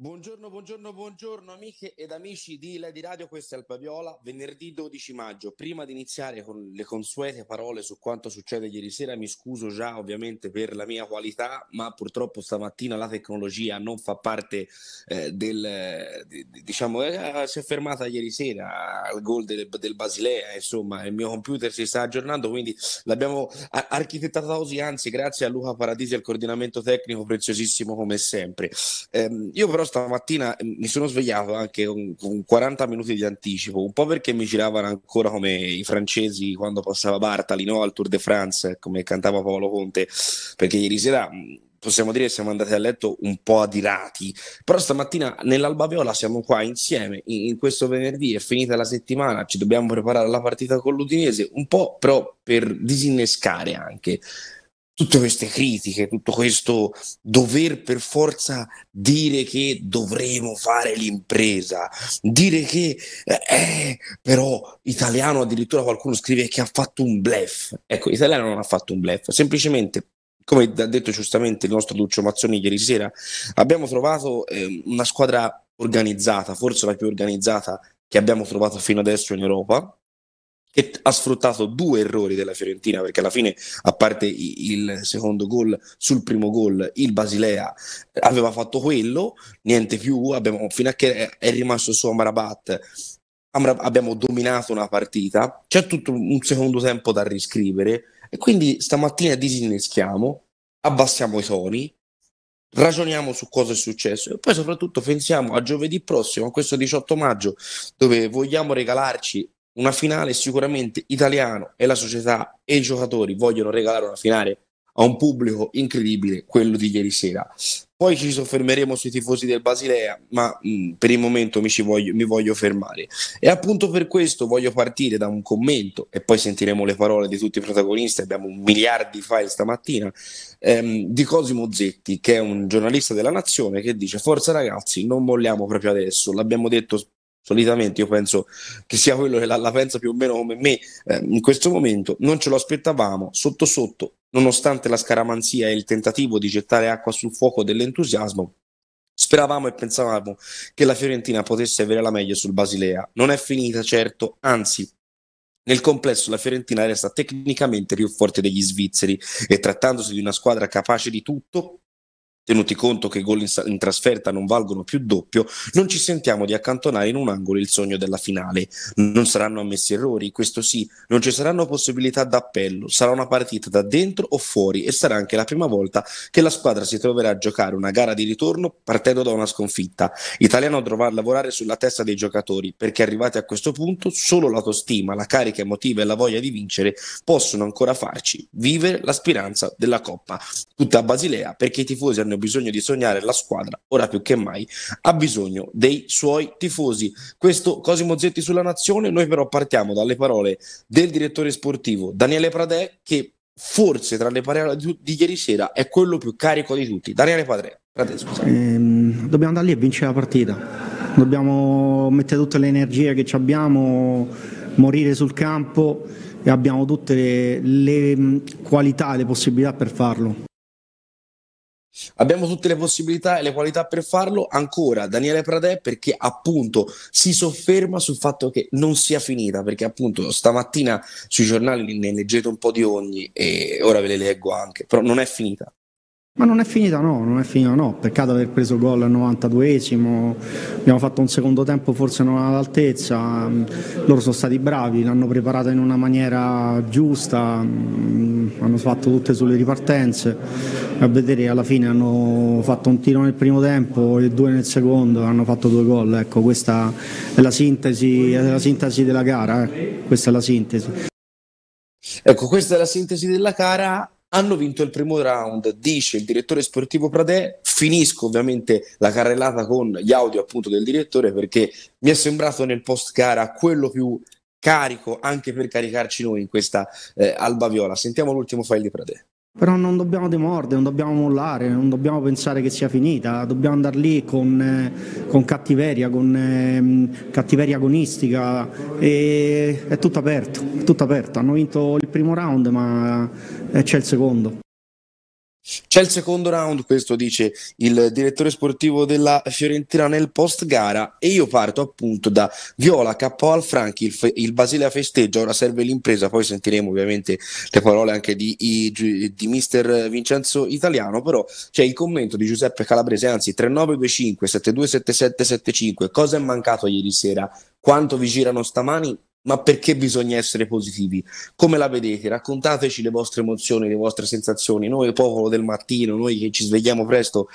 Buongiorno, buongiorno, buongiorno amiche ed amici di Lady Radio, questo è Alba Viola, venerdì 12 maggio. Prima di iniziare con le consuete parole su quanto succede ieri sera, mi scuso già ovviamente per la mia qualità, ma purtroppo stamattina la tecnologia non fa parte eh, del, di, diciamo, eh, si è fermata ieri sera al gol del, del, Basilea, insomma, il mio computer si sta aggiornando, quindi l'abbiamo architettata così, anzi grazie a Luca Paradisi e al coordinamento tecnico preziosissimo come sempre. Eh, io però stamattina mm, mi sono svegliato anche con, con, 40 minuti di anticipo, un po' perché mi giravano ancora come i francesi quando passava Bartali no? al Tour de France, come cantava Paolo Conte, perché ieri sera mm, possiamo dire che siamo andati a letto un po' adirati, però stamattina nell'Alba Viola siamo qua insieme, in, in questo venerdì è finita la settimana, ci dobbiamo preparare alla partita con l'Udinese, un po' però per disinnescare anche tutte queste critiche, tutto questo dover per forza dire che dovremo fare l'impresa, dire che eh, però italiano addirittura qualcuno scrive che ha fatto un blef. Ecco, italiano non ha fatto un blef, semplicemente come ha detto giustamente il nostro Duccio Mazzoni ieri sera, abbiamo trovato eh, una squadra organizzata, forse la più organizzata che abbiamo trovato fino adesso in Europa, che ha sfruttato due errori della Fiorentina perché alla fine a parte il secondo gol sul primo gol il Basilea aveva fatto quello niente più abbiamo, fino a che è rimasto su Amrabat abbiamo dominato una partita c'è tutto un secondo tempo da riscrivere e quindi stamattina disinneschiamo abbassiamo i toni ragioniamo su cosa è successo e poi soprattutto pensiamo a giovedì prossimo a questo 18 maggio dove vogliamo regalarci una finale sicuramente italiano e la società e i giocatori vogliono regalare una finale a un pubblico incredibile, quello di ieri sera. Poi ci soffermeremo sui tifosi del Basilea, ma mh, mm, per il momento mi, voglio, mi, voglio, fermare. E appunto per questo voglio partire da un commento e poi sentiremo le parole di tutti i protagonisti. Abbiamo un miliardo di file stamattina ehm, di Cosimo Zetti, che è un giornalista della Nazione, che dice: Forza ragazzi, non molliamo proprio adesso. L'abbiamo detto solitamente io penso che sia quello che la, la pensa più o meno come me eh, in questo momento, non ce lo aspettavamo, sotto sotto, nonostante la scaramanzia e il tentativo di gettare acqua sul fuoco dell'entusiasmo, Speravamo e pensavamo che la Fiorentina potesse avere la meglio sul Basilea. Non è finita, certo, anzi, nel complesso la Fiorentina resta tecnicamente più forte degli svizzeri e trattandosi di una squadra capace di tutto, tenuti conto che i gol in, in, trasferta non valgono più doppio, non ci sentiamo di accantonare in un angolo il sogno della finale. Non saranno ammessi errori, questo sì, non ci saranno possibilità d'appello, sarà una partita da dentro o fuori e sarà anche la prima volta che la squadra si troverà a giocare una gara di ritorno partendo da una sconfitta. Italiano dovrà lavorare sulla testa dei giocatori perché arrivati a questo punto solo l'autostima, la carica emotiva e la voglia di vincere possono ancora farci vivere la speranza della Coppa. Tutta a Basilea perché i tifosi hanno bisogno di sognare, la squadra, ora più che mai, ha bisogno dei suoi tifosi. Questo Cosimo Zetti sulla nazione, noi però partiamo dalle parole del direttore sportivo Daniele Pradè che forse tra le parole di, di ieri sera è quello più carico di tutti. Daniele Pradè, Pradè ehm, dobbiamo andare lì e vincere la partita. Dobbiamo mettere tutte le energie che abbiamo, morire sul campo e abbiamo tutte le, le qualità e le possibilità per farlo. Abbiamo tutte le possibilità e le qualità per farlo. Ancora Daniele Pradè perché appunto si sofferma sul fatto che non sia finita, perché appunto stamattina sui giornali ne leggete un po' di ogni e ora ve le leggo anche, però non è finita. Ma non è finita no, non è finita no, peccato aver preso gol al 92esimo, abbiamo fatto un secondo tempo forse non all'altezza, loro sono stati bravi, l'hanno preparata in una maniera giusta, mm, hanno fatto tutte sulle ripartenze, a vedere alla fine hanno fatto un tiro nel primo tempo e due nel secondo, hanno fatto due gol, ecco questa è la sintesi, è la sintesi della gara, eh. questa è la sintesi. Ecco, questa è la sintesi della gara hanno vinto il primo round, dice il direttore sportivo Pradè. Finisco ovviamente la carrellata con gli audio appunto del direttore perché mi è sembrato nel post gara quello più carico anche per caricarci noi in questa eh, Alba Viola. Sentiamo l'ultimo file di Pradè. Però non dobbiamo demordere, non dobbiamo mollare, non dobbiamo pensare che sia finita, dobbiamo andare lì con, eh, con cattiveria, con eh, cattiveria agonistica e è tutto aperto, è tutto aperto. Hanno vinto il primo round ma eh, c'è il secondo. C'è il secondo round, questo dice il direttore sportivo della Fiorentina nel post gara e io parto appunto da Viola, KO al Franchi, il, il Basilea festeggia, ora serve l'impresa, poi sentiremo ovviamente le parole anche di, i, di mister Vincenzo Italiano, però c'è il commento di Giuseppe Calabrese, anzi 3925 727775, cosa è mancato ieri sera? Quanto vi girano stamani? Ma perché bisogna essere positivi? Come la vedete? Raccontateci le vostre emozioni, le vostre sensazioni. Noi, popolo del mattino, noi che ci svegliamo presto,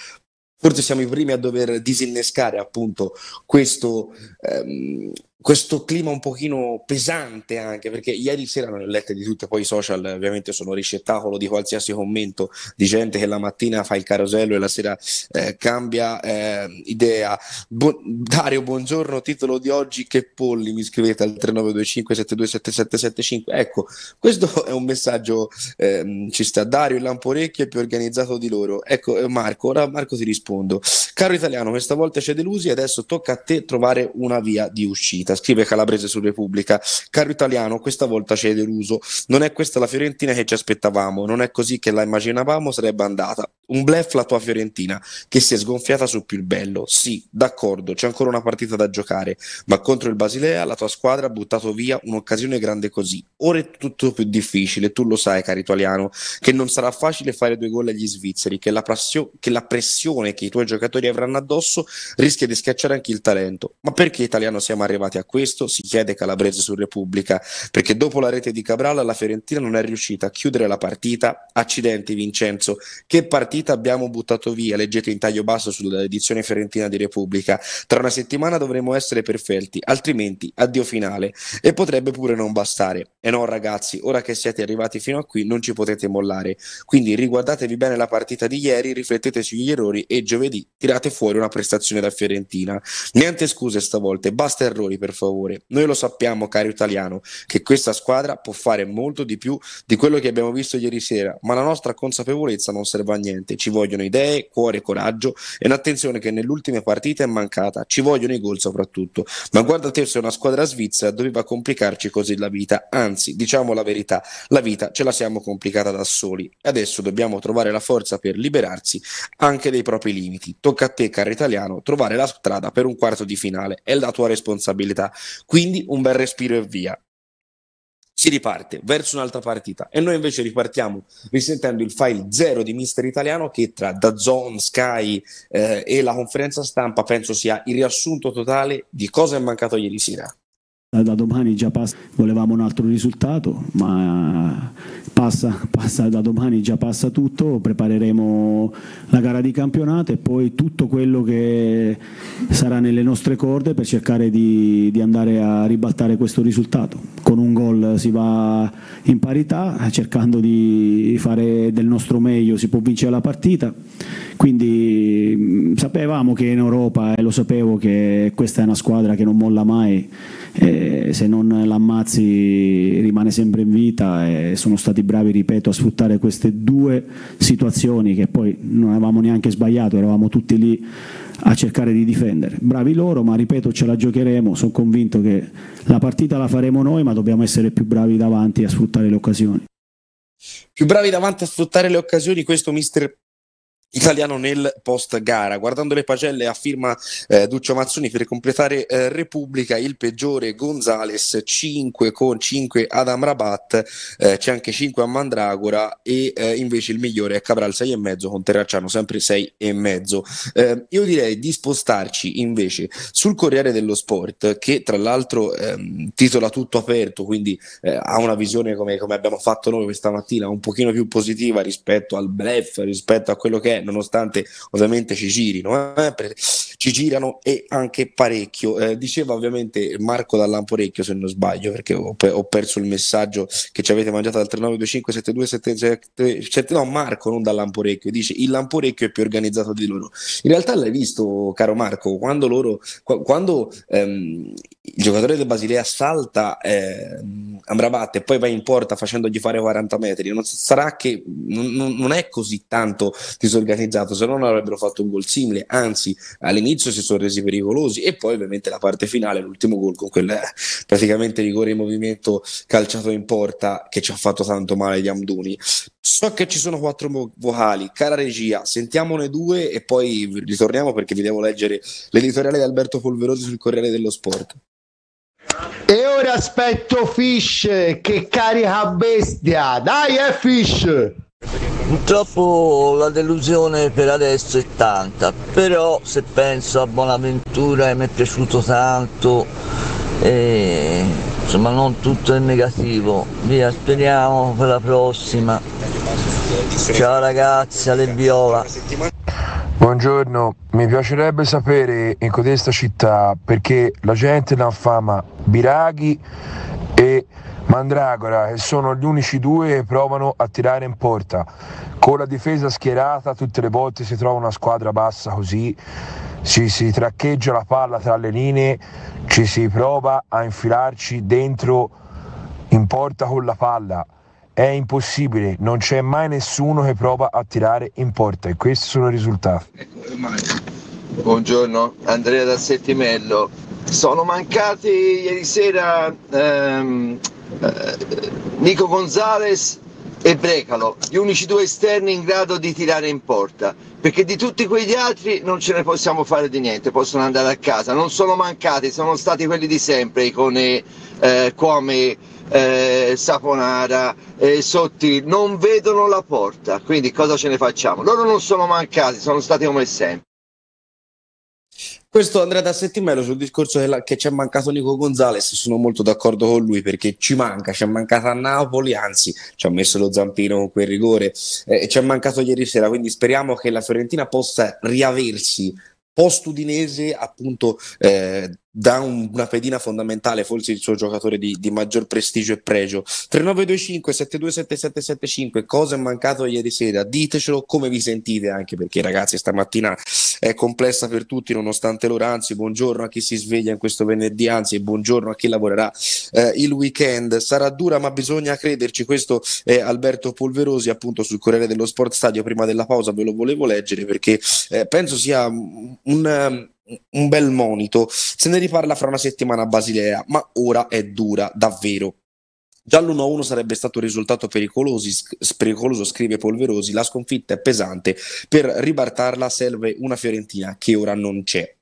forse siamo i primi a dover disinnescare appunto questo, ehm, questo clima un pochino pesante anche perché ieri sera non ho letto di tutte poi i social ovviamente sono ricettacolo di qualsiasi commento di gente che la mattina fa il carosello e la sera eh, cambia eh, idea. Bo- Dario buongiorno titolo di oggi che polli mi scrivete al 3925 727775 ecco questo è un messaggio eh, ci sta. Dario il lamporecchio è più organizzato di loro. Ecco eh, Marco ora Marco ti rispondo. Caro italiano questa volta c'è delusi adesso tocca a te trovare una via di uscita Fiorentina, scrive Calabrese su Repubblica. Caro italiano, questa volta c'è deluso. Non è questa la Fiorentina che ci aspettavamo, non è così che la immaginavamo sarebbe andata. Un blef la tua Fiorentina, che si è sgonfiata su più bello. Sì, d'accordo, c'è ancora una partita da giocare, ma contro il Basilea la tua squadra ha buttato via un'occasione grande così. Ora è tutto più difficile, tu lo sai, caro italiano, che non sarà facile fare due gol agli svizzeri, che la, prassio- che la pressione che i tuoi giocatori avranno addosso rischia di schiacciare anche il talento. Ma perché italiano siamo arrivati a questo si chiede Calabrese su Repubblica, perché dopo la rete di Cabral la Fiorentina non è riuscita a chiudere la partita. Accidenti Vincenzo, che partita abbiamo buttato via? Leggete in taglio basso sull'edizione fiorentina di Repubblica. Tra una settimana dovremo essere perfetti, altrimenti addio finale. E potrebbe pure non bastare. E no ragazzi, ora che siete arrivati fino a qui non ci potete mollare. Quindi riguardatevi bene la partita di ieri, riflettete sugli errori e giovedì tirate fuori una prestazione da Fiorentina. Niente scuse stavolta, basta errori per favore. Noi lo sappiamo, caro italiano, che questa squadra può fare molto di più di quello che abbiamo visto ieri sera, ma la nostra consapevolezza non serve a niente. Ci vogliono idee, cuore, coraggio e un'attenzione che nelle ultime partite è mancata. Ci vogliono i gol soprattutto. Ma guarda te se una squadra svizzera doveva complicarci così la vita. Anzi, diciamo la verità, la vita ce la siamo complicata da soli. Adesso dobbiamo trovare la forza per liberarsi anche dei propri limiti. Tocca a te, caro italiano, trovare la strada per un quarto di finale. È la tua responsabilità. Quindi un bel respiro e via. Si riparte verso un'altra partita e noi invece ripartiamo risentendo il file zero di Mister Italiano che tra DAZN, Sky eh, e la conferenza stampa penso sia il riassunto totale di cosa è mancato ieri sera da domani già passa, volevamo un altro risultato, ma passa, passa, da domani già passa tutto, prepareremo la gara di campionato e poi tutto quello che sarà nelle nostre corde per cercare di, di andare a ribaltare questo risultato. Con un gol si va in parità, cercando di fare del nostro meglio si può vincere la partita, quindi sapevamo che in Europa e lo sapevo che questa è una squadra che non molla mai eh, se non l'ammazzi rimane sempre in vita e sono stati bravi, ripeto, a sfruttare queste due situazioni che poi non avevamo neanche sbagliato, eravamo tutti lì a cercare di difendere. Bravi loro, ma ripeto, ce la giocheremo, sono convinto che la partita la faremo noi, ma dobbiamo essere più bravi davanti a sfruttare le occasioni. Più bravi davanti a sfruttare le occasioni, questo mister italiano nel post gara. Guardando le pagelle a firma eh, Duccio Mazzoni per completare eh, Repubblica, il peggiore Gonzales 5 con 5 Adam Rabat, eh, c'è anche 5 a Mandragora e eh, invece il migliore è Cabral 6,5 con Terracciano sempre 6,5. Eh, io direi di spostarci invece sul Corriere dello Sport che tra l'altro ehm, titola tutto aperto, quindi eh, ha una visione come, come abbiamo fatto noi questa mattina un pochino più positiva rispetto al blef, rispetto a quello che è nonostante ovviamente ci girino, eh, ci girano e anche parecchio. Eh, diceva ovviamente Marco da Lamporecchio, se non sbaglio, perché ho, ho, perso il messaggio che ci avete mangiato dal 3925 7277, no Marco, non da Lamporecchio, dice il Lamporecchio è più organizzato di loro. In realtà l'hai visto, caro Marco, quando loro, quando ehm, il giocatore del Basilea salta eh, Amrabat e poi va in porta facendogli fare 40 metri, non sarà che non, non è così tanto disorganizzato, se no non avrebbero fatto un gol simile, anzi all'inizio all'inizio si sono resi pericolosi e poi ovviamente la parte finale, l'ultimo gol con quel praticamente rigore in movimento calciato in porta che ci ha fatto tanto male di Amduni. So che ci sono quattro vocali, cara regia, sentiamone due e poi ritorniamo perché vi devo leggere l'editoriale di Alberto Polverosi sul Corriere dello Sport. E ora aspetto Fish che carica bestia. Dai, è eh, Fish! Purtroppo la delusione per adesso è tanta, però se penso a Bonaventura mi è piaciuto tanto, e, insomma non tutto è negativo. Via, speriamo per la prossima. Ciao ragazzi, alle viola. Buongiorno, mi piacerebbe sapere in codesta città perché la gente non fama Biraghi e Mandragora, che sono gli unici due che provano a tirare in porta. Con la difesa schierata tutte le volte si trova una squadra bassa così, si, si traccheggia la palla tra le linee, ci si prova a infilarci dentro in porta con la palla. È impossibile, non c'è mai nessuno che prova a tirare in porta e questi sono i risultati. Buongiorno, Andrea da Settimello. Sono mancati ieri sera ehm, eh, Nico Gonzalez e Brecalo, gli unici due esterni in grado di tirare in porta, perché di tutti quegli altri non ce ne possiamo fare di niente, possono andare a casa, non sono mancati, sono stati quelli di sempre, con eh, come eh, Saponara, eh, Sotti, non vedono la porta, quindi cosa ce ne facciamo? Loro non sono mancati, sono stati come sempre. Questo Andrea da Settimero sul discorso che, la, che ci è mancato Nico Gonzalez, sono molto d'accordo con lui perché ci manca, ci è mancato a Napoli, anzi ci ha messo lo zampino con quel rigore, eh, ci è mancato ieri sera, quindi speriamo che la Fiorentina possa riaversi post-udinese appunto eh, dà un, una pedina fondamentale, forse il suo giocatore di, di, maggior prestigio e pregio. 3925 727775, cosa è mancato ieri sera? Ditecelo come vi sentite, anche perché ragazzi stamattina è complessa per tutti, nonostante l'ora, anzi buongiorno a chi si sveglia in questo venerdì, anzi buongiorno a chi lavorerà eh, il weekend. Sarà dura ma bisogna crederci, questo è Alberto Polverosi appunto sul Corriere dello Sport Stadio, prima della pausa ve lo volevo leggere perché eh, penso sia un, un un bel monito. Se ne riparla fra una settimana a Basilea, ma ora è dura, davvero. Già l'1-1 sarebbe stato un risultato pericoloso, scrive Polverosi. La sconfitta è pesante. Per ribartarla serve una Fiorentina che ora non c'è.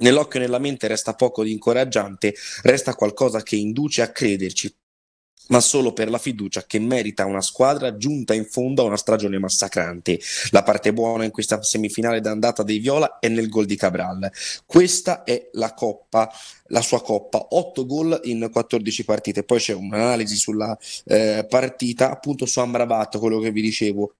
Nell'occhio e nella mente resta poco di incoraggiante, resta qualcosa che induce a crederci, ma solo per la fiducia che merita una squadra giunta in fondo a una stagione massacrante. La parte buona in questa semifinale d'andata dei Viola è nel gol di Cabral. Questa è la coppa, la sua coppa, 8 gol in 14 partite. Poi c'è un'analisi sulla eh, partita, appunto su Amrabat, quello che vi dicevo,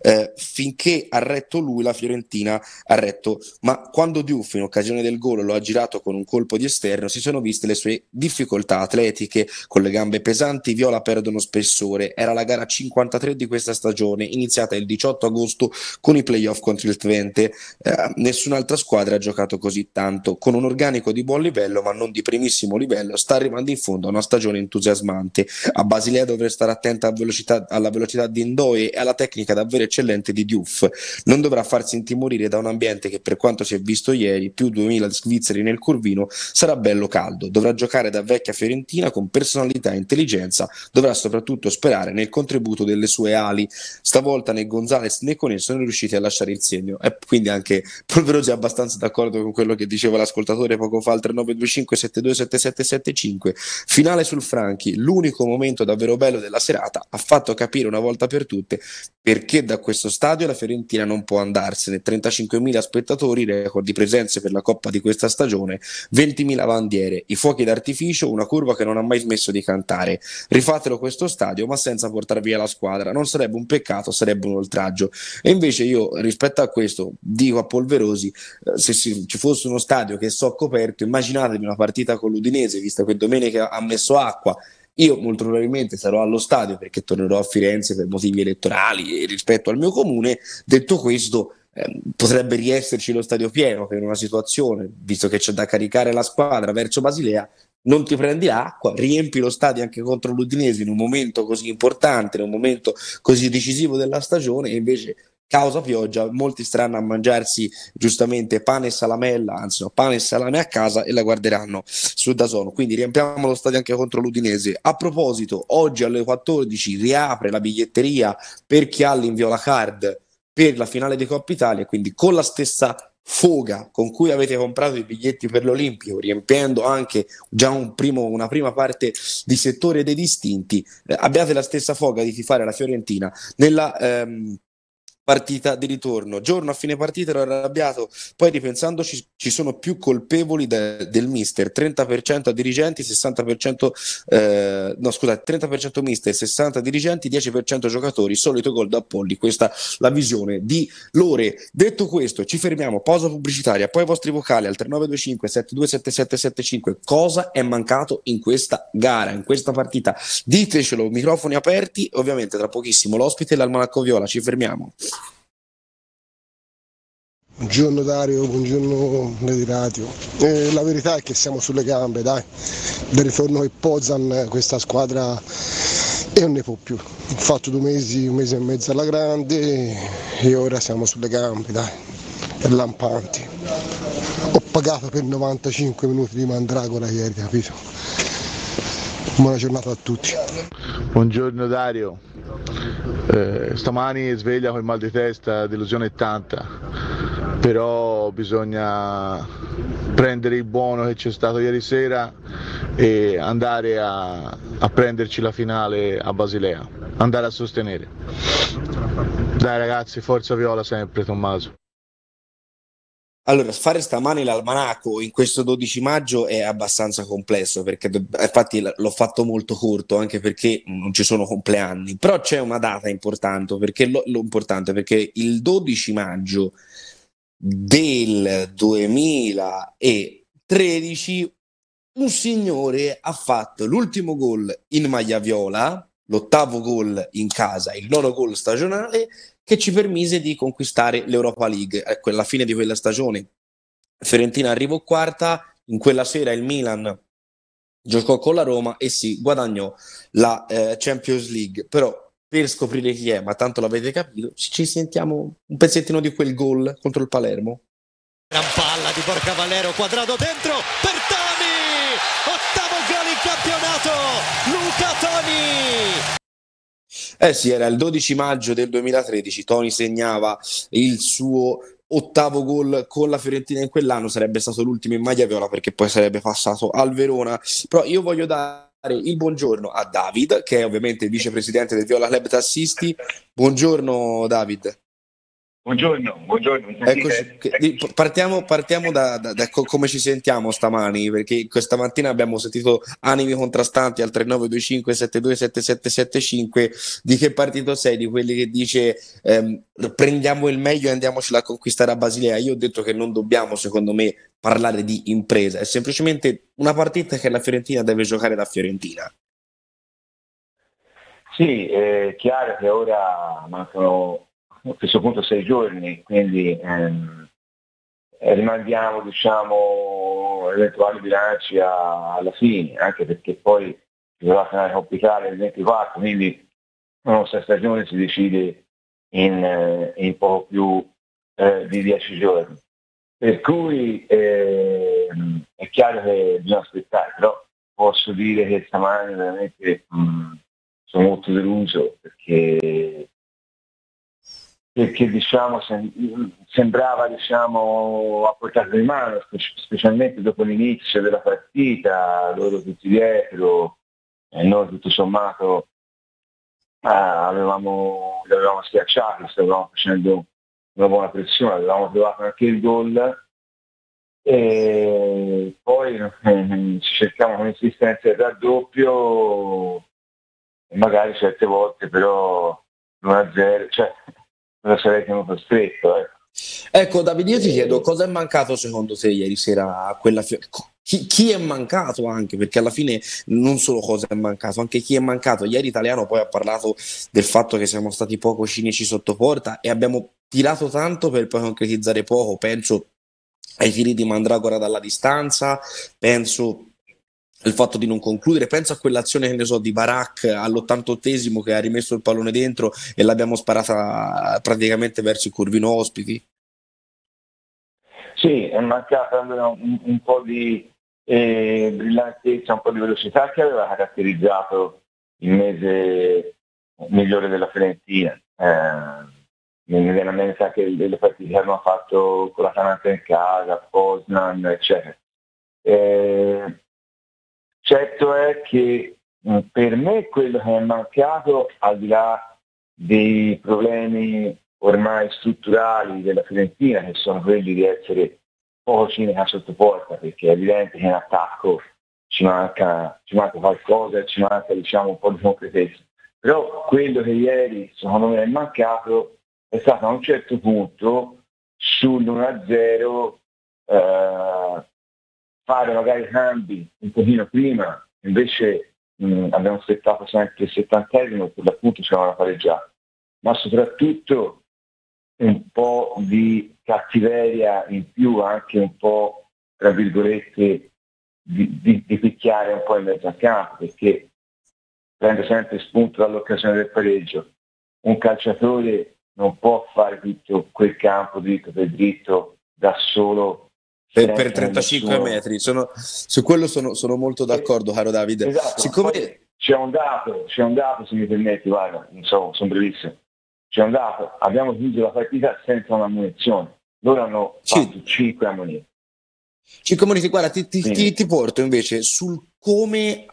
eh, finché ha retto lui la Fiorentina ha retto. Ma quando Diouf in occasione del gol lo ha girato con un colpo di esterno si sono viste le sue difficoltà atletiche. Con le gambe pesanti Viola perdono spessore. Era la gara 53 di questa stagione iniziata il 18 agosto con i playoff contro il Twente. Eh, nessun'altra squadra ha giocato così tanto. Con un organico di buon livello ma non di primissimo livello sta arrivando in fondo a una stagione entusiasmante. A Basilea dovrà stare attenta velocità, alla velocità di Indoe e alla tecnica da davvero eccellente di Diouf. Non dovrà farsi intimorire da un ambiente che, per quanto si è visto ieri, più 2000 svizzeri nel curvino, sarà bello caldo. Dovrà giocare da vecchia fiorentina con personalità e intelligenza. Dovrà soprattutto sperare nel contributo delle sue ali. Stavolta né Gonzales né Conel sono riusciti a lasciare il segno. E quindi anche Polverosi è abbastanza d'accordo con quello che diceva l'ascoltatore poco fa al 3925 727775. Finale sul Franchi, l'unico momento davvero bello della serata, ha fatto capire una volta per tutte perché perché da questo stadio la Fiorentina non può andarsene. 35.000 spettatori, record di presenze per la Coppa di questa stagione, 20.000 bandiere, i fuochi d'artificio, una curva che non ha mai smesso di cantare. Rifatelo questo stadio, ma senza portare via la squadra. Non sarebbe un peccato, sarebbe un oltraggio. E invece io, rispetto a questo, dico a Polverosi, eh, se ci fosse uno stadio che so coperto, immaginatevi una partita con l'Udinese, visto che domenica ha messo acqua io molto probabilmente sarò allo stadio perché tornerò a Firenze per motivi elettorali rispetto al mio comune. Detto questo, eh, potrebbe riesserci lo stadio pieno che in una situazione, visto che c'è da caricare la squadra verso Basilea, non ti prendi l'acqua, riempi lo stadio anche contro l'Udinese in un momento così importante, in un momento così decisivo della stagione e invece causa pioggia, molti staranno a mangiarsi giustamente pane e salamella, anzi no, pane e salame a casa e la guarderanno su Dazon. Quindi riempiamo lo stadio anche contro l'Udinese. A proposito, oggi alle 14 riapre la biglietteria per chi ha l'inviola card per la finale di Coppa Italia, quindi con la stessa foga con cui avete comprato i biglietti per l'Olimpico, riempiendo anche già un primo, una prima parte di settore dei distinti, eh, abbiate la stessa foga di tifare la Fiorentina nella ehm, partita di ritorno. Giorno a fine partita ero arrabbiato, poi ripensandoci ci sono più colpevoli de, del mister, 30% a dirigenti, 60% eh, no scusate, 30% mister, 60 dirigenti, 10% giocatori, solito gol da Polli, questa la visione di Lore. Detto questo, ci fermiamo, pausa pubblicitaria, poi i vostri vocali al 3925 727775. Cosa è mancato in questa gara, in questa partita? Ditecelo, microfoni aperti, ovviamente tra pochissimo l'ospite e l'almanacco viola, ci fermiamo. Buongiorno Dario, buongiorno Lady Radio. Eh, la verità è che siamo sulle gambe, dai. Del ritorno che Pozan questa squadra e non ne può più. Ho fatto due mesi, un mese e mezzo alla grande e ora siamo sulle gambe, dai. Per lampanti. Ho pagato per 95 minuti di mandragora ieri, capito? Buona giornata a tutti. Buongiorno Dario. Eh, stamani sveglia con il mal di testa, delusione tanta però bisogna prendere il buono che c'è stato ieri sera e andare a, a prenderci la finale a Basilea, andare a sostenere. Dai ragazzi, forza viola sempre Tommaso. Allora, fare stamani l'almanacco in questo 12 maggio è abbastanza complesso perché infatti l'ho fatto molto corto anche perché non ci sono compleanni, però c'è una data importante perché, lo, lo importante perché il 12 maggio del 2013 un signore ha fatto l'ultimo gol in maglia viola, l'ottavo gol in casa, il nono gol stagionale che ci permise di conquistare l'Europa League. Ecco, alla fine di quella stagione Fiorentina arrivò quarta, in quella sera il Milan giocò con la Roma e si guadagnò la eh, Champions League, però per scoprire chi è, ma tanto l'avete capito, ci sentiamo un pezzettino di quel gol contro il Palermo. Gran palla di Borca Valero, quadrato dentro per Toni! Ottavo gol in campionato! Luca Toni! Eh sì, era il 12 maggio del 2013, Toni segnava il suo ottavo gol con la Fiorentina in quell'anno, sarebbe stato l'ultimo in maglia viola perché poi sarebbe passato al Verona. Però io voglio dare il buongiorno a David, che è ovviamente vicepresidente del Viola Club Tassisti. Buongiorno David. Buongiorno, buongiorno. Eccoci, partiamo, partiamo da, da, da, come ci sentiamo stamani, perché questa mattina abbiamo sentito animi contrastanti al 3925 727775. Di che partito sei? Di quelli che dice ehm, prendiamo il meglio e andiamocela a conquistare a Basilea. Io ho detto che non dobbiamo, secondo me, parlare di impresa, è semplicemente una partita che la Fiorentina deve giocare da Fiorentina. Sì, è chiaro che ora mancano a questo punto sei giorni, quindi ehm, rimandiamo diciamo, eventuali bilanci a, alla fine, anche perché poi si dovrà finale complicare il 24, quindi la nostra stagione si decide in, eh, in poco più eh, di dieci giorni. Per cui eh, è chiaro che bisogna aspettare, però posso dire che stamani veramente mh, sono molto deluso perché perché diciamo, sembrava diciamo, a portata di mano, specialmente dopo l'inizio della partita, loro tutti dietro, e noi tutto sommato eh, avevamo, li avevamo schiacciati, stavamo facendo una buona pressione, avevamo trovato anche il gol e poi eh, ci cerchiamo con insistenza il raddoppio e magari certe volte però 1-0, cioè me sarei tenuto stretto. Ecco. ecco Davide, io ti chiedo cosa è mancato secondo te ieri sera a quella fi- chi, chi, è mancato anche, perché alla fine non solo cosa è mancato, anche chi è mancato. Ieri Italiano poi ha parlato del fatto che siamo stati poco cinici sotto porta e abbiamo tirato tanto per poi concretizzare poco. Penso ai tiri di Mandragora dalla distanza, penso il fatto di non concludere. Penso a quell'azione che ne so di Barak all'88esimo che ha rimesso il pallone dentro e l'abbiamo sparata praticamente verso i curvino ospiti. Sì, è mancata un, un po' di eh, brillantezza, un po' di velocità che aveva caratterizzato il mese migliore della Fiorentina. Eh, mi viene a mente anche le partite che hanno fatto con la Canata in casa, Poznan, eccetera. Eh, certo è che mh, per me quello che è mancato, al di là dei problemi ormai strutturali della Fiorentina, che sono quelli di essere poco cinica sotto porta, perché è evidente che in attacco ci manca, ci manca qualcosa ci manca diciamo, un po' di concretezza. Però quello che ieri secondo me è mancato è stato a un certo punto sull'1-0 eh, fare magari cambi un pochino prima, invece mh, abbiamo aspettato sempre il settantesimo per l'appunto c'era una pareggiata, ma soprattutto un po' di cattiveria in più, anche un po' tra virgolette di, di, di picchiare un po' in mezzo al campo, perché prende sempre spunto dall'occasione del pareggio. Un calciatore non può fare tutto quel campo dritto per dritto da solo per, per 35 nessuno. metri. Sono, su quello sono, sono, molto d'accordo, caro Davide. Esatto, Siccome... C'è un dato, c'è un dato, se mi permetti, guarda, non so, sono brevissimo. C'è un dato, abbiamo chiuso la partita senza una munizione. Loro hanno fatto 5 ammunizioni. 5 monete, guarda, ti, ti, ti, ti, porto invece sul come,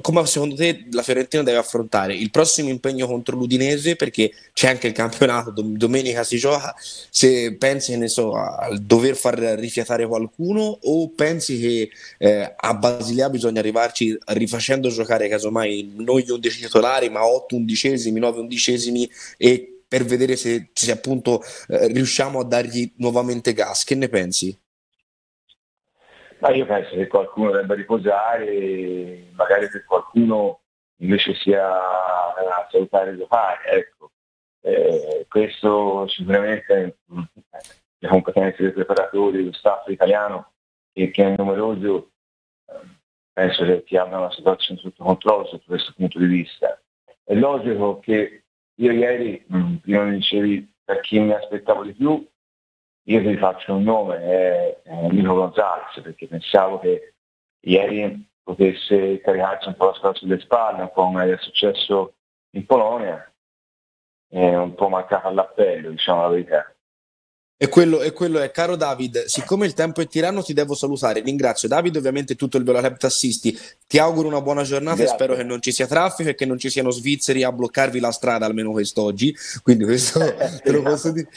come, secondo te la Fiorentina deve affrontare il prossimo impegno contro l'Udinese, perché c'è anche il campionato, domenica si gioca, se pensi ne so, a dover far rifiatare qualcuno o pensi che eh, a Basilea bisogna arrivarci rifacendo giocare casomai non gli undicesimi titolari, ma 8 undicesimi, 9 undicesimi e per vedere se, se appunto eh, riusciamo a dargli nuovamente gas, che ne pensi? Ma io penso che qualcuno debba riposare, magari per qualcuno invece sia a salutare giocare. Ecco. Eh, questo sicuramente le competenze dei preparatori, dello staff italiano che, che è numeroso, penso che ti abbiano la situazione sotto controllo sotto questo punto di vista. È logico che io ieri, prima mi dicevi per chi mi aspettavo di più, io ti faccio un nome, è, Nino Gonzalez, perché pensavo che ieri potesse caricarsi un po' la scuola sulle spalle, un po' come è successo in Polonia, è un po' mancato all'appello, diciamo la verità. E quello, e quello, è, caro David, siccome il tempo è tiranno ti devo salutare, ringrazio David ovviamente tutto il Velolab Tassisti, ti auguro una buona giornata Grazie. e spero che non ci sia traffico e che non ci siano svizzeri a bloccarvi la strada almeno quest'oggi, quindi questo te lo posso dire.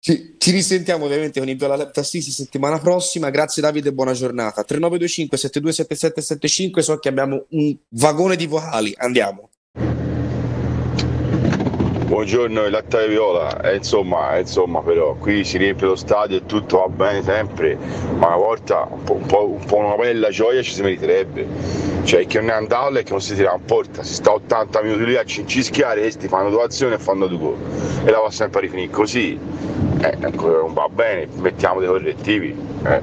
Ci, ci, risentiamo ovviamente con il Viola Tassisti settimana prossima. Grazie Davide buona giornata. 3925 727775. So che abbiamo un vagone di vocali. Andiamo. Buongiorno, il latte viola. Eh, insomma, insomma, però qui si riempie lo stadio e tutto va bene sempre, ma una volta un po', un po', un po una bella gioia ci si meriterebbe. Cioè che non è andato e che non si tira in porta, si sta 80 minuti lì a cincischiare, questi fanno due azioni e fanno due gol. E la va sempre a rifinire così eh, non va bene, mettiamo dei correttivi. Eh.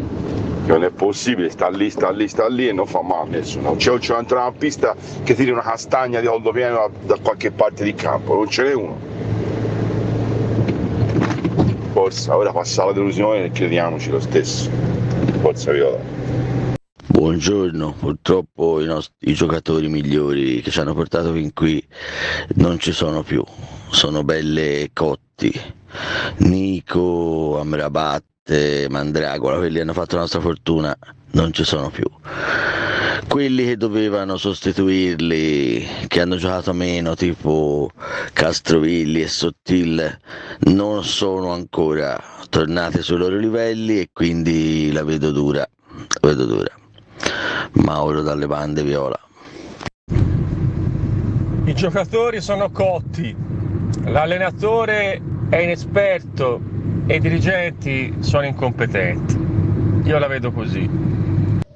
Non è possibile, sta lì, sta lì, sta lì e non fa male a nessuno. C'è un centrocampista che tiri una castagna di oldo pieno da, da qualche parte di campo, non ce n'è uno. Forza, ora passa la delusione e crediamoci lo stesso. Forza Viola. Buongiorno, purtroppo i, nostri, i giocatori migliori che ci hanno portato fin qui non ci sono più, sono belle cotti Nico, Amrabat, Mandragola, quelli hanno fatto la nostra fortuna, non ci sono più. Quelli che dovevano sostituirli, che hanno giocato meno, tipo Castrovilli e Sottil, non sono ancora tornati sui loro livelli e quindi la vedo dura, la vedo dura. Mauro dalle bande viola. I giocatori sono cotti, l'allenatore è inesperto e i dirigenti sono incompetenti. Io la vedo così.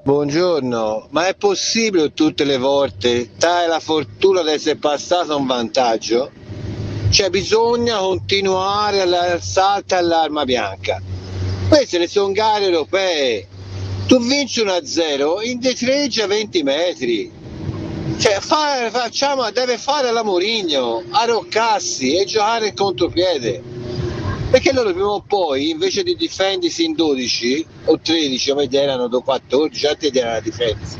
Buongiorno, ma è possibile tutte le volte dare la fortuna di essere passato un vantaggio? Cioè bisogna continuare all'assalto all'arma bianca. Queste ne sono gare europee. tu vinci 1-0 in detreggia 20 metri. Cioè, fa, facciamo, deve fare la Mourinho, arroccassi e giocare in contropiede. Perché loro prima o poi, invece di difendersi in 12 o 13, come erano 14, altri era la difesa.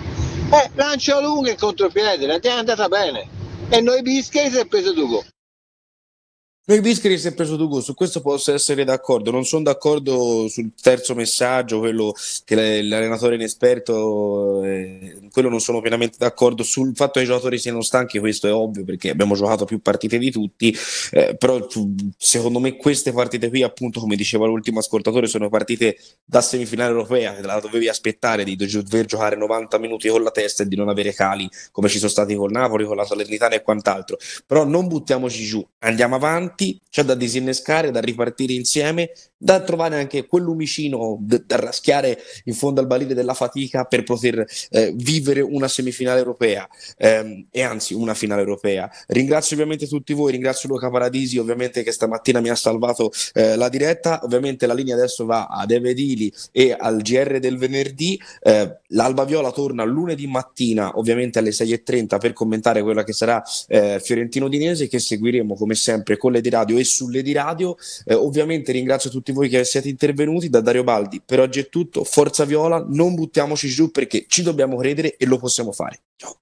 Eh, lancia lunga in contropiede, la è andata bene. E noi Biscay si è preso due gol. Noi Biscari si è preso Dugo, su questo posso essere d'accordo. Non sono d'accordo sul terzo messaggio, quello che l'allenatore inesperto, eh, quello non sono pienamente d'accordo. Sul fatto che i giocatori siano stanchi, questo è ovvio perché abbiamo giocato più partite di tutti. Eh, però secondo me queste partite qui, appunto, come diceva l'ultimo ascoltatore, sono partite da semifinale europea, la dovevi aspettare di dover giocare 90 minuti con la testa e di non avere cali come ci sono stati con Napoli, con la Salernitana e quant'altro. Però non buttiamoci giù, andiamo avanti avanti, c'è da disinnescare, da ripartire insieme, da trovare anche quel lumicino d- da raschiare in fondo al barile della fatica per poter eh, vivere una semifinale europea ehm, e anzi una finale europea. Ringrazio ovviamente tutti voi, ringrazio Luca Paradisi ovviamente che stamattina mi ha salvato eh, la diretta, ovviamente la linea adesso va ad Evedili e al GR del venerdì, eh, l'Alba Viola torna lunedì mattina ovviamente alle 6.30 per commentare quella che sarà eh, Fiorentino Dinese che seguiremo come sempre con le di radio e sulle di radio. Eh, ovviamente ringrazio tutti voi che siete intervenuti. Da Dario Baldi, per oggi è tutto. Forza Viola, non buttiamoci giù perché ci dobbiamo credere e lo possiamo fare. Ciao.